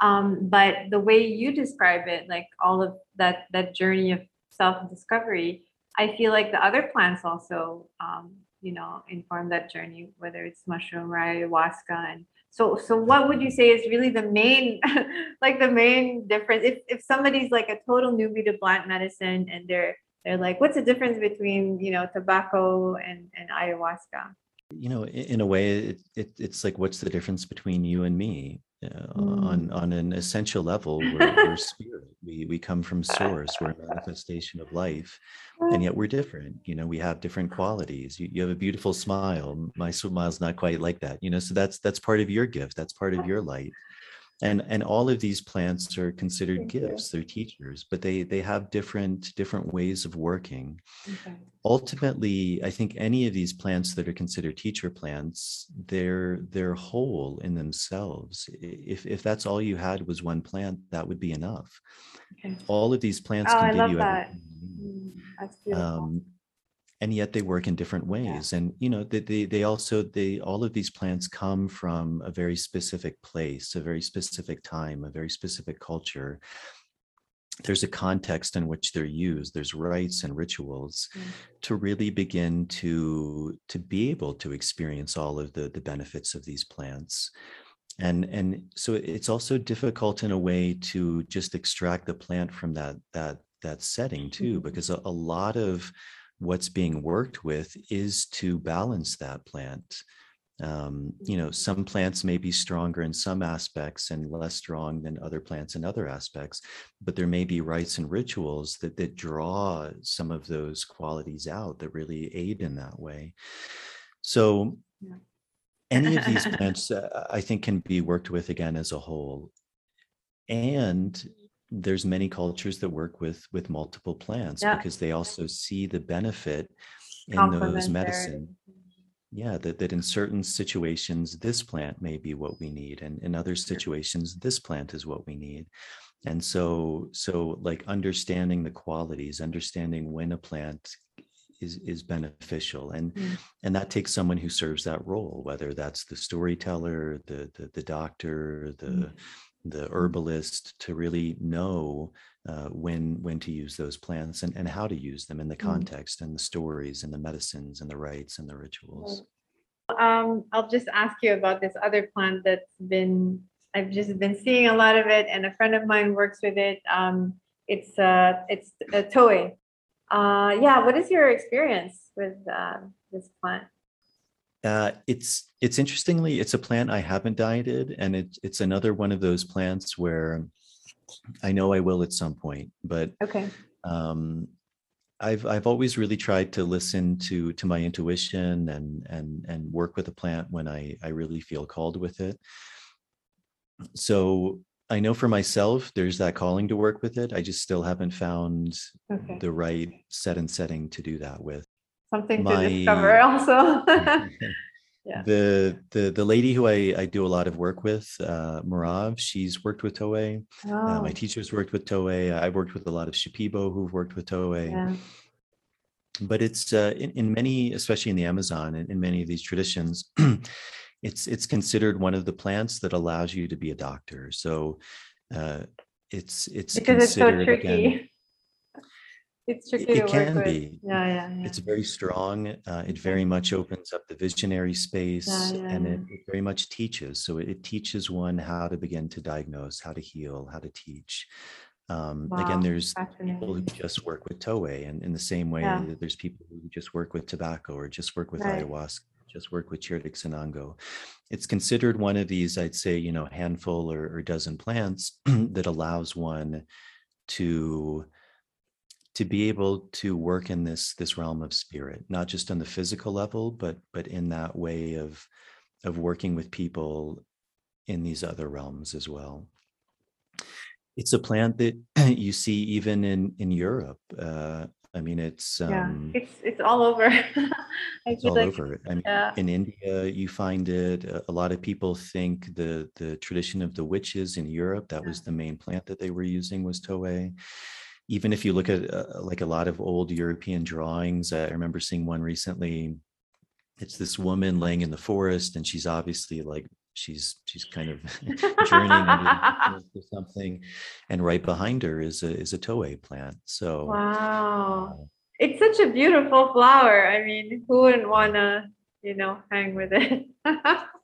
um, but the way you describe it like all of that that journey of self discovery i feel like the other plants also um, you know, inform that journey, whether it's mushroom or ayahuasca. And so, so what would you say is really the main, like the main difference? If if somebody's like a total newbie to plant medicine and they're they're like, what's the difference between you know tobacco and and ayahuasca? You know, in a way, it, it it's like, what's the difference between you and me? Uh, on Mm. on an essential level we're, we're spirit. We we come from source. We're a manifestation of life and yet we're different. You know we have different qualities. You, you have a beautiful smile. My smile's not quite like that you know? So that's that's part of your gift. That's part of your light and and all of these plants are considered Thank you. gifts they're teachers but they they have different different ways of working Okay. ultimately i think any of these plants that are considered teacher plants they're they're whole in themselves if if that's all you had was one plant that would be enough Okay. all of these plants Oh, can I give you that. Mm, That's beautiful. um, and yet they work in different ways and you know they, they they also they all of these plants come from a very specific place a very specific time a very specific culture there's a context in which they're used there's rites and rituals Mm. to really begin to to be able to experience all of the the benefits of these plants and and so it's also difficult in a way to just extract the plant from that that that setting too Mhm. because a, a lot of what's being worked with is to balance that plant. Um, you know some plants may be stronger in some aspects and less strong than other plants in other aspects but there may be rites and rituals that that draw some of those qualities out that really aid in that way. So Yeah. any of these plants uh, i think can be worked with again as a whole. And there's many cultures that work with with multiple plants Yeah. because they also see the benefit in those medicine yeah that, that in certain situations this plant may be what we need and in other situations this plant is what we need and so so like understanding the qualities understanding when a plant is is beneficial and Mm. and that takes someone who serves that role whether that's the storyteller the the, the doctor the Mm. The herbalist to really know uh, when when to use those plants and, and how to use them in the Mm. context and the stories and the medicines and the rites and the rituals Um, I'll just ask you about this other plant that's been, I've just been seeing a lot of it and a friend of mine works with it. Um, it's, uh, it's a toé. Uh, yeah, what is your experience with, uh, this plant? Uh, it's it's interestingly, it's a plant I haven't dieted, and it's it's another one of those plants where I know I will at some point, but Okay. um, I've I've always really tried to listen to to my intuition and and and work with a plant when I I really feel called with it. So I know for myself, there's that calling to work with it. I just still haven't found Okay. the right set and setting to do that with. Something to discover also. Yeah. The the the lady who I, I do a lot of work with, uh, Marav, she's worked with Toé. Uh, Oh, my teachers worked with Toé. I've worked with a lot of Shipibo who've worked with Toé. yeah. But it's uh, in, in many, especially in the Amazon, in, in many of these traditions, it's it's considered one of the plants that allows you to be a doctor. So uh, it's it's Because it's so considered again. It's tricky it work can with. be. Yeah, yeah, yeah. It's very strong. Uh, it very much opens up the visionary space, Yeah, and yeah, it, it very much teaches. So it, it teaches one how to begin to diagnose, how to heal, how to teach. Um, Wow, again, there's people who just work with Toé, and in the same way, that there's people who just work with tobacco or just work with Right. ayahuasca, just work with Chirdic. It's considered one of these, I'd say, you know, handful or, or dozen plants that allows one to to be able to work in this this realm of spirit not just on the physical level but but in that way of of working with people in these other realms as well it's a plant that you see even in in europe uh i mean it's Yeah, um it's, it's all over. It's all like, over i mean yeah. in india you find it a- lot of people think the the tradition of the witches in europe that was the main plant that they were using was toé even if you look at uh, like a lot of old european drawings i remember seeing one recently it's this woman laying in the forest and she's obviously like she's she's kind of journeying under or something and right behind her is a is a toé plant so Wow. it's such a beautiful flower. I mean, who wouldn't want to, you know, hang with it?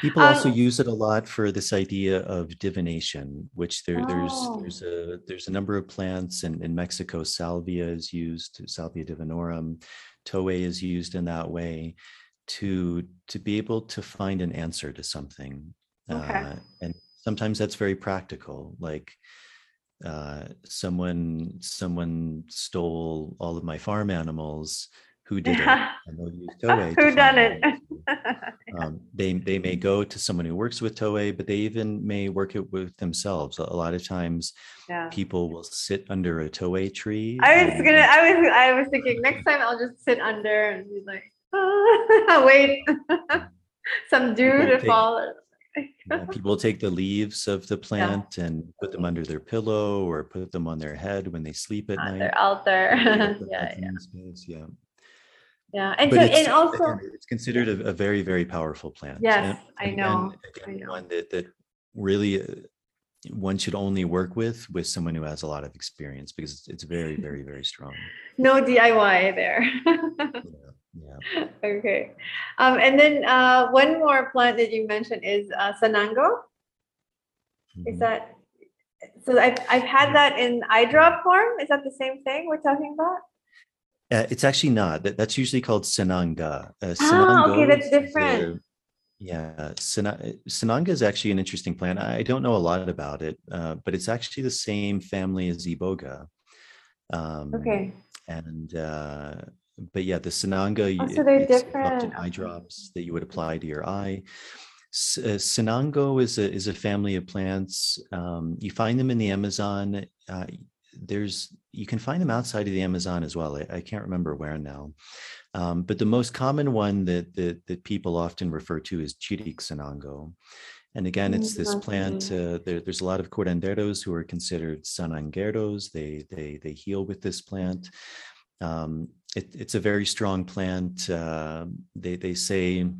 People also um, use it a lot for this idea of divination, which there, oh. there's there's a there's a number of plants in, in Mexico. Salvia is used, Salvia divinorum, Toé is used in that way to to be able to find an answer to something. Okay. Uh, and sometimes that's very practical, like uh, someone someone stole all of my farm animals who did yeah. it they'll use toé who done it um, they they may go to someone who works with toé but they even may work it with themselves a, lot of times yeah. people will sit under a toé tree i was gonna i was i was thinking next time i'll just sit under and be like oh, wait some dew to fall yeah, people take the leaves of the plant yeah. and put them under their pillow or put them on their head when they sleep at night. Their altar. yeah, yeah. Space. yeah yeah and so and also it's considered a, a, very very powerful plant. Yes and, i know, I know. one that, that really uh, one should only work with with someone who has a lot of experience because it's, it's very very very strong. No diy there. Yeah, yeah, okay um and then uh one more plant that you mentioned is uh sanango. Mm-hmm. is that so I've, I've had that in eye drop form. Is that the same thing we're talking about uh, it's actually not. That, that's usually called Sananga. Uh, oh, okay, that's different. yeah, Sananga is actually an interesting plant. I don't know a lot about it, uh, but it's actually the same family as Iboga. Um, okay. And uh, but yeah, the Sananga. Oh, so they're different. eye drops that you would apply to your eye. Uh, Sanango is a is a family of plants. Um, you find them in the Amazon. Uh, there's you can find them outside of the Amazon as well. I, I can't remember where now, um, but the most common one that, that, that people often refer to is Chiric Sanango. And again, it's this plant. Uh, there, there's a lot of curanderos who are considered sanangueros. They they they heal with this plant. Um, it, it's a very strong plant. Uh, they they say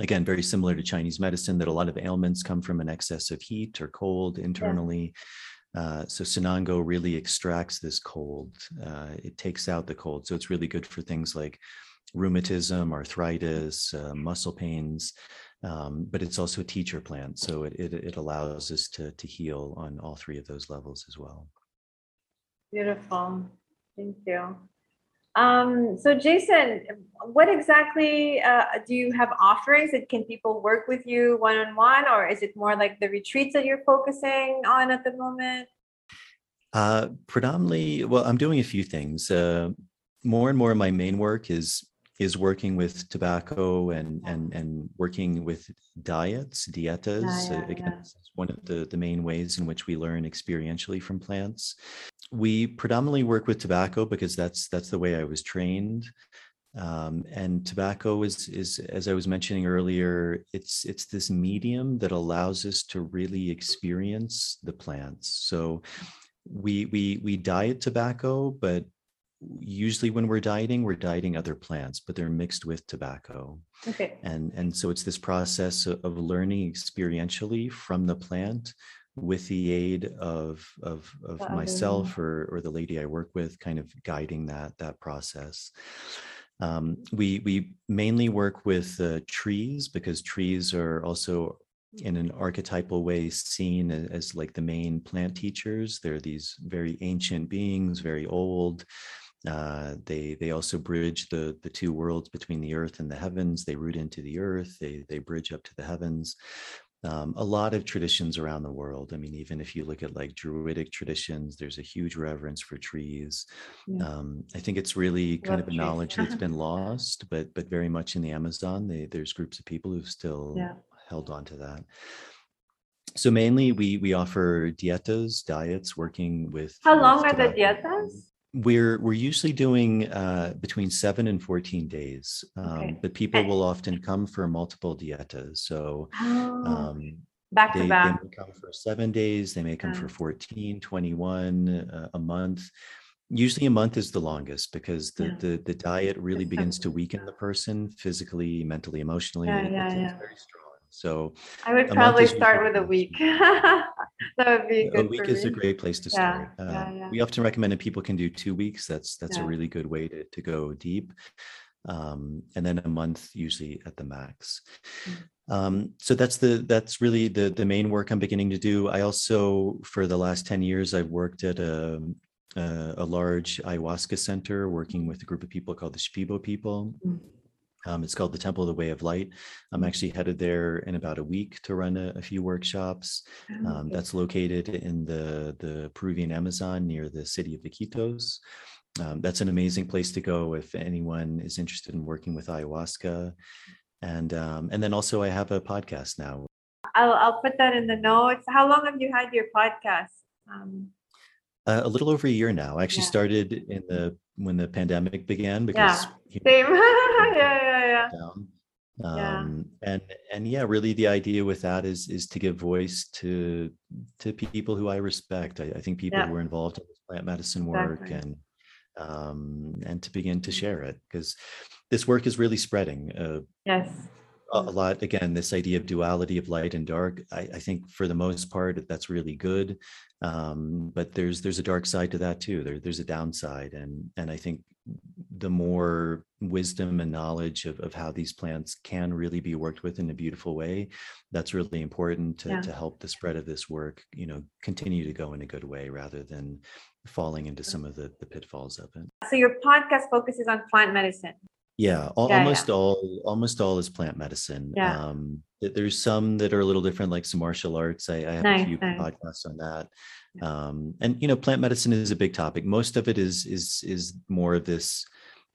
again very similar to chinese medicine that a lot of ailments come from an excess of heat or cold internally. Uh, so Sanango really extracts this cold. Uh, it takes out the cold. So it's really good for things like rheumatism, arthritis, uh, muscle pains. Um, but it's also a teacher plant. So it, it, it allows us to, to heal on all three of those levels as well. Beautiful. Thank you. Um, so Jason, what exactly uh, do you have offerings that can people work with you one-on-one or is it more like the retreats that you're focusing on at the moment? Uh, predominantly, well, I'm doing a few things. Uh, more and more of my main work is is working with tobacco and and and working with diets, dietas. Yeah, yeah, Again, yeah. one of the, the main ways in which we learn experientially from plants we predominantly work with tobacco because that's that's the way I was trained. Um, and tobacco is is as I was mentioning earlier, it's it's this medium that allows us to really experience the plants. So we we we diet tobacco, but usually when we're dieting, we're dieting other plants, but they're mixed with tobacco. Okay. And and so it's this process of, of learning experientially from the plant with the aid of of, of myself or, or the lady I work with, kind of guiding that that process. Um, we we mainly work with uh, trees because trees are also in an archetypal way seen as, as, like the main plant teachers. They're these very ancient beings, very old. Uh, they they also bridge the the two worlds between the earth and the heavens. They root into the earth. They they bridge up to the heavens um, a lot of traditions around the world. I mean, even if you look at like Druidic traditions, there's a huge reverence for trees. Yeah. Um, I think it's really kind Love of a knowledge that's been lost, but but very much in the Amazon, they, there's groups of people who've still yeah. held on to that. So mainly, we we offer dietas, diets, working with. How long are the dietas? We're we're usually doing uh, between seven and 14 days um, okay. but people will often come for multiple dietas so oh, um, back they, to back they may come for seven days they may come for 14 21 uh, a month usually a month is the longest because the yeah. the, the diet really begins to weaken the person physically mentally emotionally yeah, yeah, yeah. very strong So I would probably start with a week. that would be a good week is a great place to Yeah, start. yeah, Uh, yeah. We often recommend that people can do two weeks. That's that's a really good way to to go deep, um, and then a month usually at the max. Mm. Um, so that's the that's really the the main work I'm beginning to do. I also for the last ten years I've worked at a a, a large ayahuasca center working with a group of people called the Shipibo people. Mm. Um, it's called the Temple of the Way of Light. I'm Mm. actually headed there in about a week to run a, a few workshops. Oh, Um, that's located in the, the Peruvian Amazon near the city of Iquitos. Um, that's an amazing place to go if anyone is interested in working with ayahuasca. And um, and then also I have a podcast now. I'll I'll put that in the notes. How long have you had your podcast? Um, Uh, a little over a year now. I actually Yeah. started in the when the pandemic began because know, same. yeah, yeah, yeah. down. Yeah. Um, and and yeah, really the idea with that is is to give voice to to people who I respect. I, I think people Yeah. who are involved in this plant medicine work Exactly. and um, and to begin to share it because this work is really spreading. Uh, Yes. A a lot again this idea of duality of light and dark I, I think for the most part that's really good. Um, but there's there's a dark side to that too. There, there's a downside and and i think the more wisdom and knowledge of, of how these plants can really be worked with in a beautiful way that's really important to, Yeah. to help the spread of this work you know continue to go in a good way rather than falling into some of the, the pitfalls of it. So your podcast focuses on plant medicine. Yeah, al- Yeah, almost all almost all is plant medicine. Yeah. Um, there's some that are a little different, like some martial arts. I, I have Nice, a few nice. podcasts on that. Um, and you know, plant medicine is a big topic. Most of it is is is more of this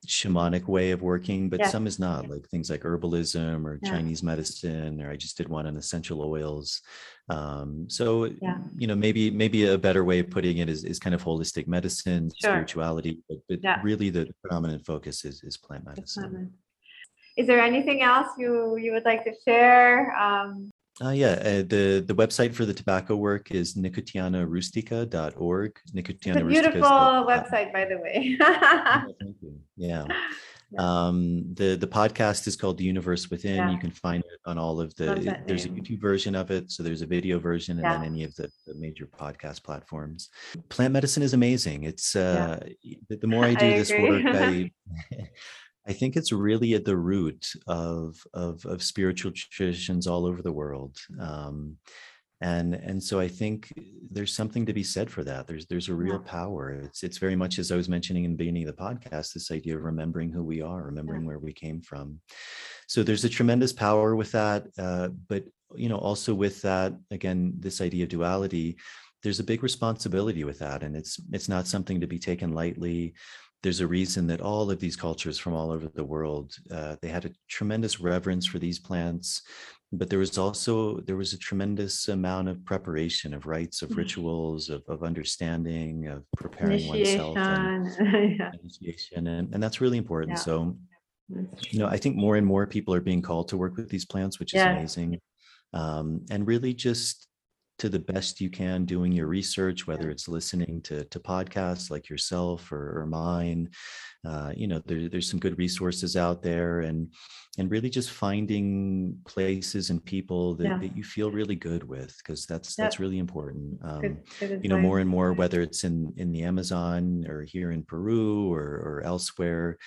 shamanic way of working, but Yes. some is not, like things like herbalism or Yeah. Chinese medicine, or I just did one on essential oils. Um, so Yeah. you know, maybe maybe a better way of putting it is is kind of holistic medicine, Sure. spirituality, but, but Yeah. really the predominant focus is is plant medicine. plant medicine. Is there anything else you you would like to share? Um, Uh, yeah, uh, the the website for the tobacco work is nicotianarustica.org. it's Nicotiana a rustica is beautiful the- website, by the way. Yeah, thank you. Yeah. Yeah. Um, the the podcast is called The Universe Within. Yeah. You can find it on all of the. It- there's a. YouTube version of it, so there's a video version, and then any of the, the major podcast platforms. Plant medicine is amazing. It's uh, the, the more I do I this agree. work, I I think it's really at the root of of, of spiritual traditions all over the world. Um, and and so I think there's something to be said for that. There's there's a real Yeah. power. It's it's very much as I was mentioning in the beginning of the podcast, this idea of remembering who we are, remembering where we came from. So there's a tremendous power with that, uh, but you know also with that again this idea of duality. There's a big responsibility with that, and it's it's not something to be taken lightly there's a reason that all of these cultures from all over the world uh, they had a tremendous reverence for these plants but there was also there was a tremendous amount of preparation of rites of Mhm. rituals of, of understanding of preparing oneself and yeah. initiation and, and that's really important Yeah. so you know i think more and more people are being called to work with these plants which is Yeah. amazing um, and really just to the best you can doing your research whether it's listening to, to podcasts like yourself or, or mine uh, you know there, there's some good resources out there and and really just finding places and people that, Yeah. that you feel really good with because that's Yeah. that's really important um, Good, good you know more and more whether it's in in the amazon or here in peru or or elsewhere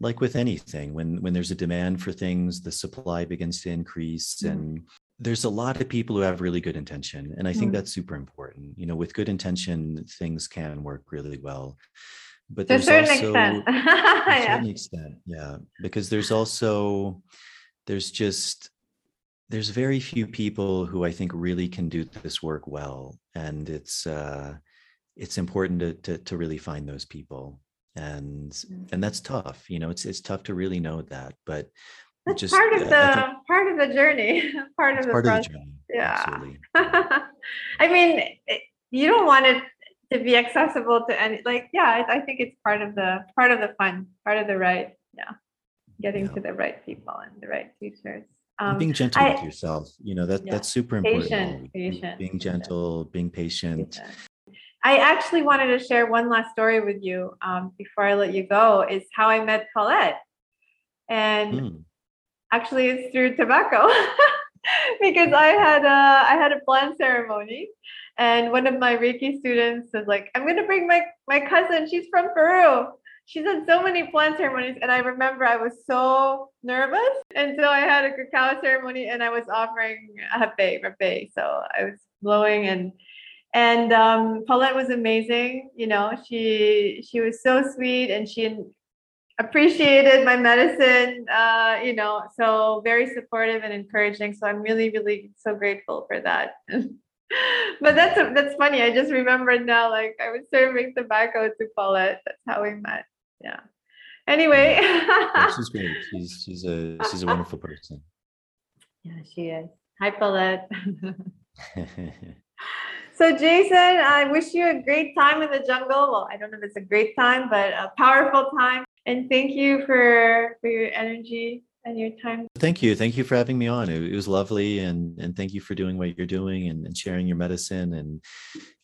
like with anything when when there's a demand for things the supply begins to increase Mhm. and there's a lot of people who have really good intention and i think Mhm. that's super important you know with good intention things can work really well but To there's certain also extent. to a yeah. certain extent yeah because there's also there's just there's very few people who i think really can do this work well and it's uh it's important to to, to really find those people and Mm. and that's tough you know it's it's tough to really know that but That's just part of uh, the of the journey. part of the part of the journey Yeah. I mean, it- you don't want it to be accessible to any. Like, yeah, I, I think it's part of the part of the fun, part of the right. Yeah, getting Yeah. to the right people and the right teachers. Um, being gentle I- with yourself you know that Yeah. that's super important Patient, patient, being patient. gentle being patient I actually wanted to share one last story with you um, before I let you go. Is how I met Paulette, and Mm. Actually it's through tobacco. because I had a I had a plant ceremony, and one of my Reiki students was like, "I'm gonna bring my my cousin. She's from Peru. She's had so many plant ceremonies." And I remember I was so nervous, and so I had a cacao ceremony, and I was offering hape rapé. So I was blowing and. And um, Paulette was amazing. You know, she she was so sweet, and she appreciated my medicine uh, you know so very supportive and encouraging. So i'm really really so grateful for that. But that's that's funny. I just remembered now like i was serving tobacco to paulette that's how we met. Yeah. Anyway. Yeah, she's great. She's she's a she's a wonderful person. Yeah she is. Hi paulette. So, Jason, I wish you a great time in the jungle. Well, I don't know if it's a great time, but a powerful time and thank you for for your energy and your time. Thank you. Thank you for having me on. It, it was lovely. And, and thank you for doing what you're doing and, and sharing your medicine and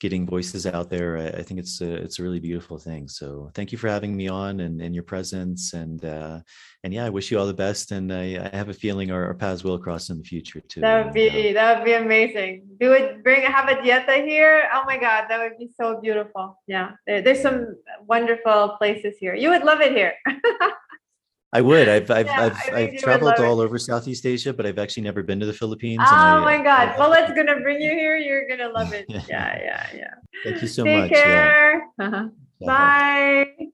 getting voices out there. I, I, think it's a, it's a really beautiful thing. So thank you for having me on and, and your presence. And, uh, and yeah, I wish you all the best. And I, I have a feeling our, our, paths will cross in the future too. That would be, uh, that would be amazing. Do it, bring, have a dieta here. Oh my God, that would be so beautiful. Yeah. There, there's some wonderful places here. You would love it here. I would. I've I've yeah, I've, I've traveled all it. over Southeast Asia, but I've actually never been to the Philippines. Oh I, my God! I, well, let's gonna bring you here. You're gonna love it. yeah, yeah, yeah. Thank you so Take much. Take care. Uh-huh. Yeah. Bye.